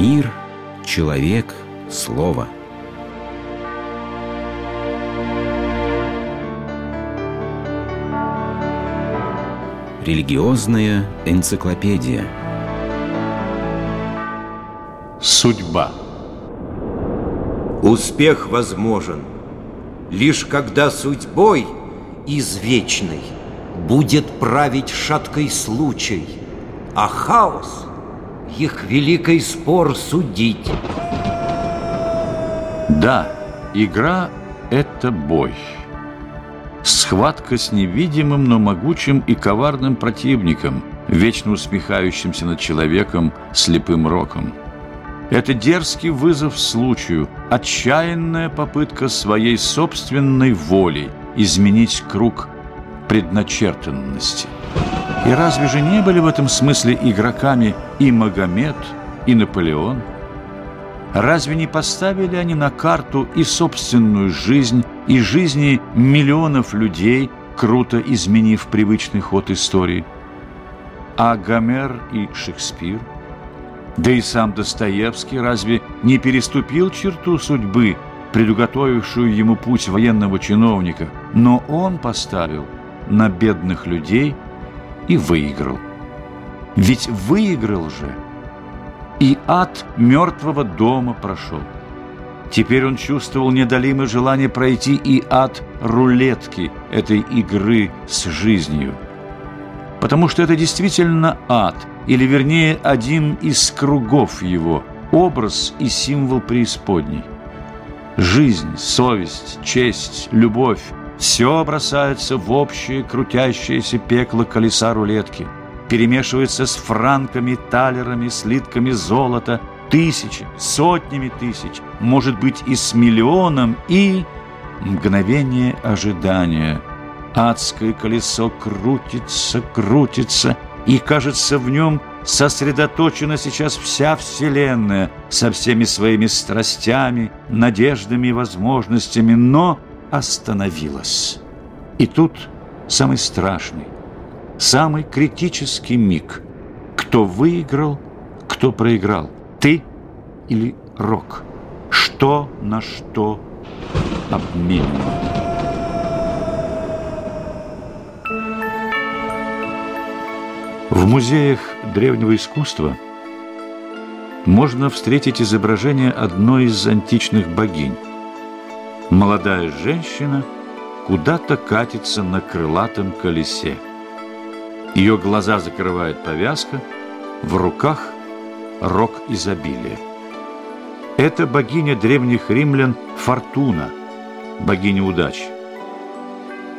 Мир, человек, слово. Религиозная энциклопедия. Судьба. Успех возможен, лишь когда судьбой извечной будет править шаткой случай, а хаос их великий спор судить. Да, игра – это бой. Схватка с невидимым, но могучим и коварным противником, вечно усмехающимся над человеком слепым роком. Это дерзкий вызов случаю, отчаянная попытка своей собственной волей изменить круг предначертанности. И разве же не были в этом смысле игроками и Магомед, и Наполеон? Разве не поставили они на карту и собственную жизнь, и жизни миллионов людей, круто изменив привычный ход истории? А Гомер и Шекспир – да и сам Достоевский разве не переступил черту судьбы, предуготовившую ему путь военного чиновника, но он поставил на бедных людей и выиграл. Ведь выиграл же, и ад мертвого дома прошел. Теперь он чувствовал недолимое желание пройти и ад рулетки этой игры с жизнью. Потому что это действительно ад – или вернее один из кругов его, образ и символ преисподней. Жизнь, совесть, честь, любовь – все бросается в общее крутящееся пекло колеса рулетки, перемешивается с франками, талерами, слитками золота, тысячами, сотнями тысяч, может быть и с миллионом, и мгновение ожидания. Адское колесо крутится, крутится – и, кажется, в нем сосредоточена сейчас вся Вселенная со всеми своими страстями, надеждами и возможностями, но остановилась. И тут самый страшный, самый критический миг. Кто выиграл, кто проиграл? Ты или Рок? Что на что обменено? В музеях древнего искусства можно встретить изображение одной из античных богинь. Молодая женщина куда-то катится на крылатом колесе. Ее глаза закрывает повязка, в руках рог изобилия. Это богиня древних римлян Фортуна, богиня удачи.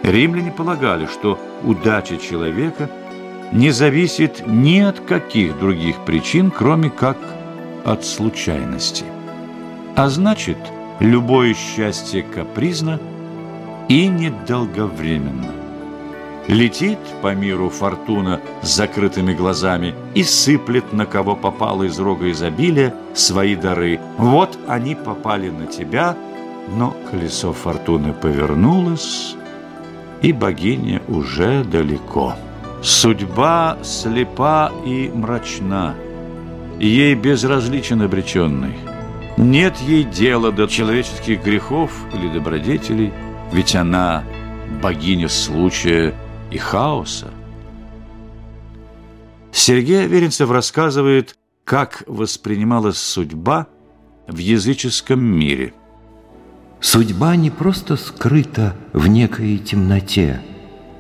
Римляне полагали, что удача человека – не зависит ни от каких других причин, кроме как от случайности. А значит, любое счастье капризно и недолговременно. Летит по миру фортуна с закрытыми глазами и сыплет на кого попало из рога изобилия свои дары. Вот они попали на тебя, но колесо фортуны повернулось, и богиня уже далеко. Судьба слепа и мрачна, ей безразличен обреченный. Нет ей дела до человеческих грехов или добродетелей, ведь она богиня случая и хаоса. Сергей Аверинцев рассказывает, как воспринималась судьба в языческом мире. Судьба не просто скрыта в некой темноте –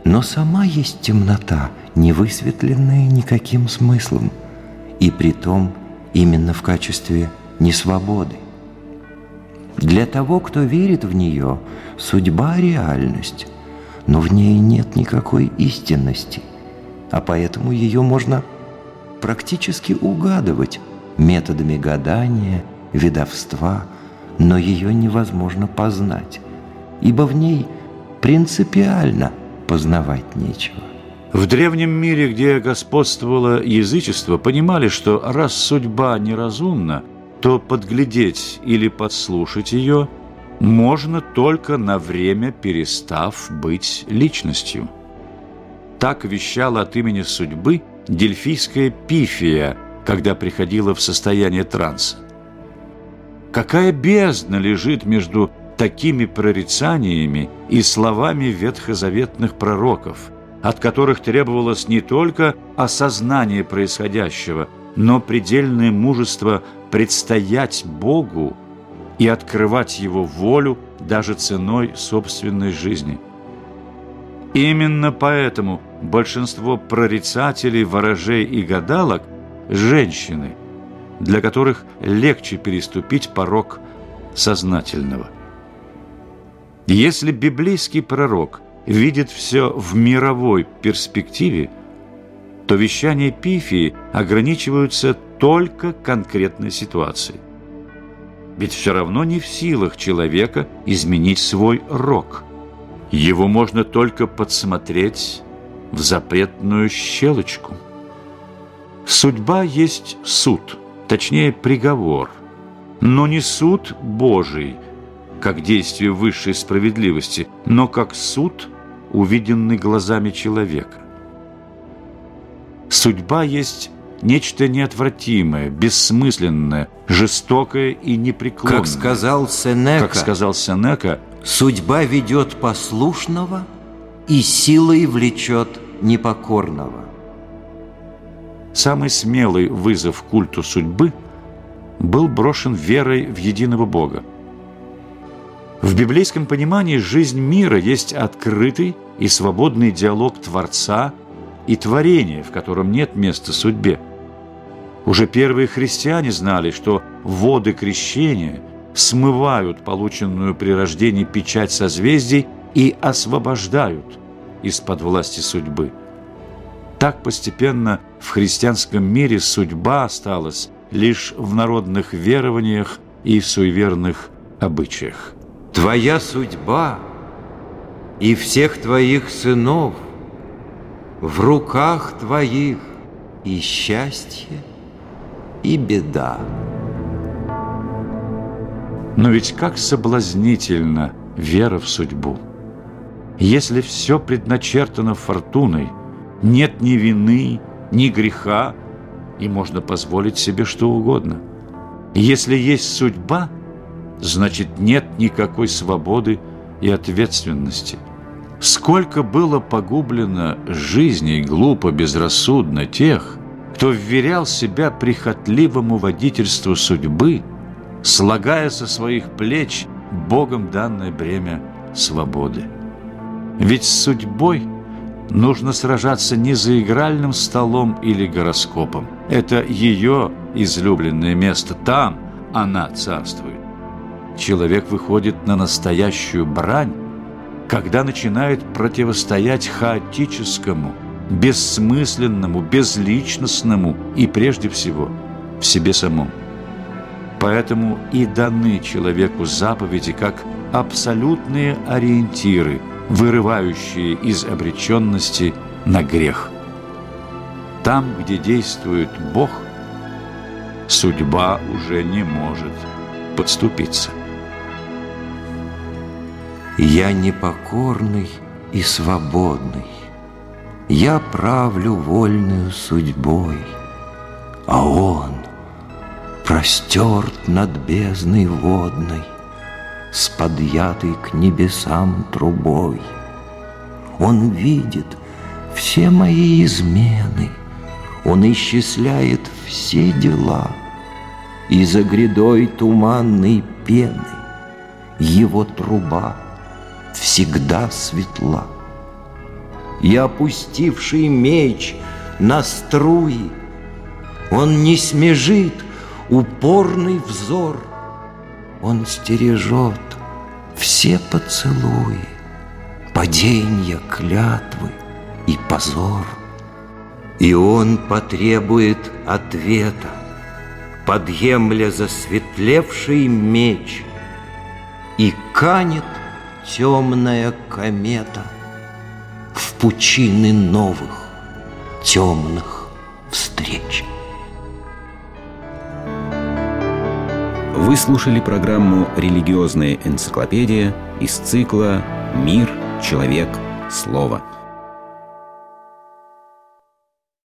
но сама есть темнота, не высветленная никаким смыслом, и притом именно в качестве несвободы. Для того, кто верит в нее, судьба – реальность, но в ней нет никакой истинности, а поэтому ее можно практически угадывать методами гадания, ведовства, но ее невозможно познать, ибо в ней принципиально – познавать нечего. В древнем мире, где господствовало язычество, понимали, что раз судьба неразумна, то подглядеть или подслушать ее можно только на время перестав быть личностью. Так вещала от имени судьбы дельфийская пифия, когда приходила в состояние транса. Какая бездна лежит между такими прорицаниями и словами ветхозаветных пророков, от которых требовалось не только осознание происходящего, но предельное мужество предстоять Богу и открывать Его волю даже ценой собственной жизни. Именно поэтому большинство прорицателей, ворожей и гадалок – женщины, для которых легче переступить порог сознательного. Если библейский пророк видит все в мировой перспективе, то вещания Пифии ограничиваются только конкретной ситуацией. Ведь все равно не в силах человека изменить свой рок. Его можно только подсмотреть в запретную щелочку. Судьба есть суд, точнее приговор, но не суд Божий, как действие высшей справедливости, но как суд, увиденный глазами человека. Судьба есть нечто неотвратимое, бессмысленное, жестокое и непреклонное. Как сказал Сенека, Как сказал Сенека, судьба ведет послушного и силой влечет непокорного. самый смелый вызов культу судьбы был брошен верой в единого Бога. В библейском понимании жизнь мира есть открытый и свободный диалог Творца и творения, в котором нет места судьбе. Уже первые христиане знали, что воды крещения смывают полученную при рождении печать созвездий и освобождают из-под власти судьбы. Так постепенно в христианском мире судьба осталась лишь в народных верованиях и суеверных обычаях. Твоя судьба и всех твоих сынов в руках твоих и счастье, и беда. Но ведь как соблазнительна вера в судьбу. Если все предначертано фортуной, нет ни вины, ни греха, и можно позволить себе что угодно. Если есть судьба, значит нет никакой свободы и ответственности. Сколько было погублено жизней глупо, безрассудно тех, кто вверял себя прихотливому водительству судьбы, слагая со своих плеч Богом данное бремя свободы. Ведь с судьбой нужно сражаться не за игральным столом или гороскопом. Это ее излюбленное место, там она царствует. Человек выходит на настоящую брань, когда начинает противостоять хаотическому, бессмысленному, безличностному и прежде всего в себе самом. Поэтому и даны человеку заповеди как абсолютные ориентиры, вырывающие из обреченности на грех. Там, где действует Бог, судьба уже не может подступиться. Я непокорный и свободный, Я правлю вольную судьбой, А он простерт над бездной водной, С подъятой к небесам трубой. Он видит все мои измены, Он исчисляет все дела, И за грядой туманной пены Его труба — всегда светла. И опустивший меч на струи, Он не смежит упорный взор, Он стережет все поцелуи, Паденья, клятвы и позор. И он потребует ответа, Подъемля засветлевший меч, И канет темная комета В пучины новых темных встреч. Вы слушали программу «Религиозная энциклопедия» из цикла «Мир, человек, слово».